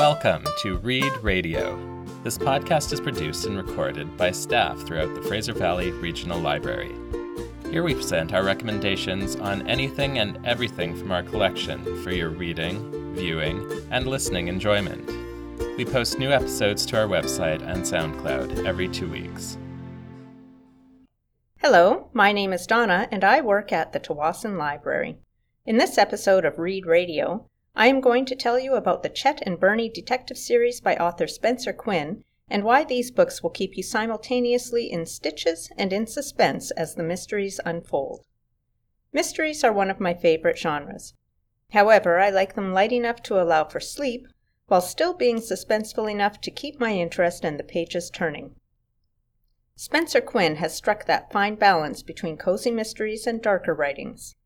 Welcome to Read Radio. This podcast is produced and recorded by staff throughout the Fraser Valley Regional Library. Here we present our recommendations on anything and everything from our collection for your reading, viewing, and listening enjoyment. We post new episodes to our website and SoundCloud every two weeks. Hello, my name is Donna, and I work at the Tsawwassen Library. In this episode of Read Radio, I am going to tell you about the Chet and Bernie detective series by author Spencer Quinn and why these books will keep you simultaneously in stitches and in suspense as the mysteries unfold. Mysteries are one of my favorite genres. However, I like them light enough to allow for sleep while still being suspenseful enough to keep my interest and the pages turning. Spencer Quinn has struck that fine balance between cozy mysteries and darker writings.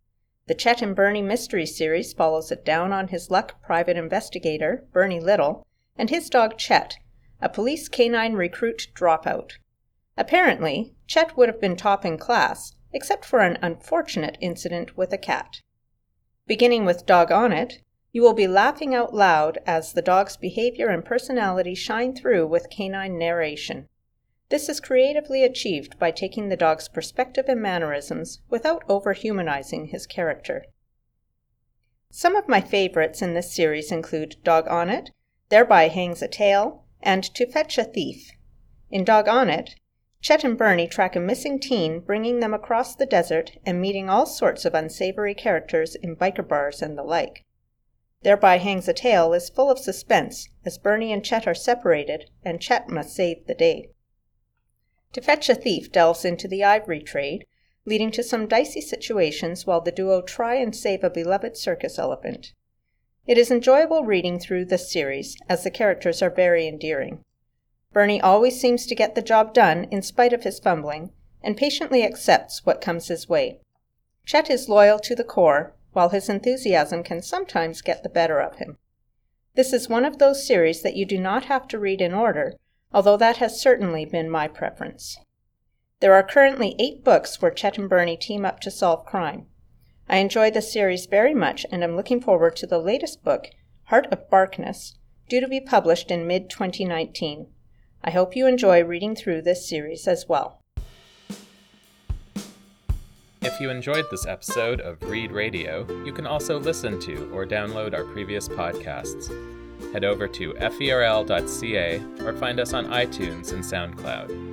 The Chet and Bernie mystery series follows a down on his luck private investigator, Bernie Little, and his dog Chet, a police canine recruit dropout. Apparently, Chet would have been top in class, except for an unfortunate incident with a cat. Beginning with Dog on It, you will be laughing out loud as the dog's behavior and personality shine through with canine narration. This is creatively achieved by taking the dog's perspective and mannerisms without overhumanizing his character. Some of my favorites in this series include Dog on It, Thereby Hangs a Tale, and To Fetch a Thief. In Dog on It, Chet and Bernie track a missing teen, bringing them across the desert and meeting all sorts of unsavory characters in biker bars and the like. Thereby Hangs a Tale is full of suspense as Bernie and Chet are separated and Chet must save the day. To Fetch a Thief delves into the ivory trade, leading to some dicey situations while the duo try and save a beloved circus elephant. It is enjoyable reading through this series, as the characters are very endearing. Bernie always seems to get the job done in spite of his fumbling, and patiently accepts what comes his way. Chet is loyal to the core, while his enthusiasm can sometimes get the better of him. This is one of those series that you do not have to read in order, although that has certainly been my preference. There are currently eight books where Chet and Bernie team up to solve crime. I enjoy the series very much and am looking forward to the latest book, Heart of Barkness, due to be published in mid 2019. I hope you enjoy reading through this series as well. If you enjoyed this episode of Read Radio, you can also listen to or download our previous podcasts head over to fvrl.ca or find us on iTunes and SoundCloud.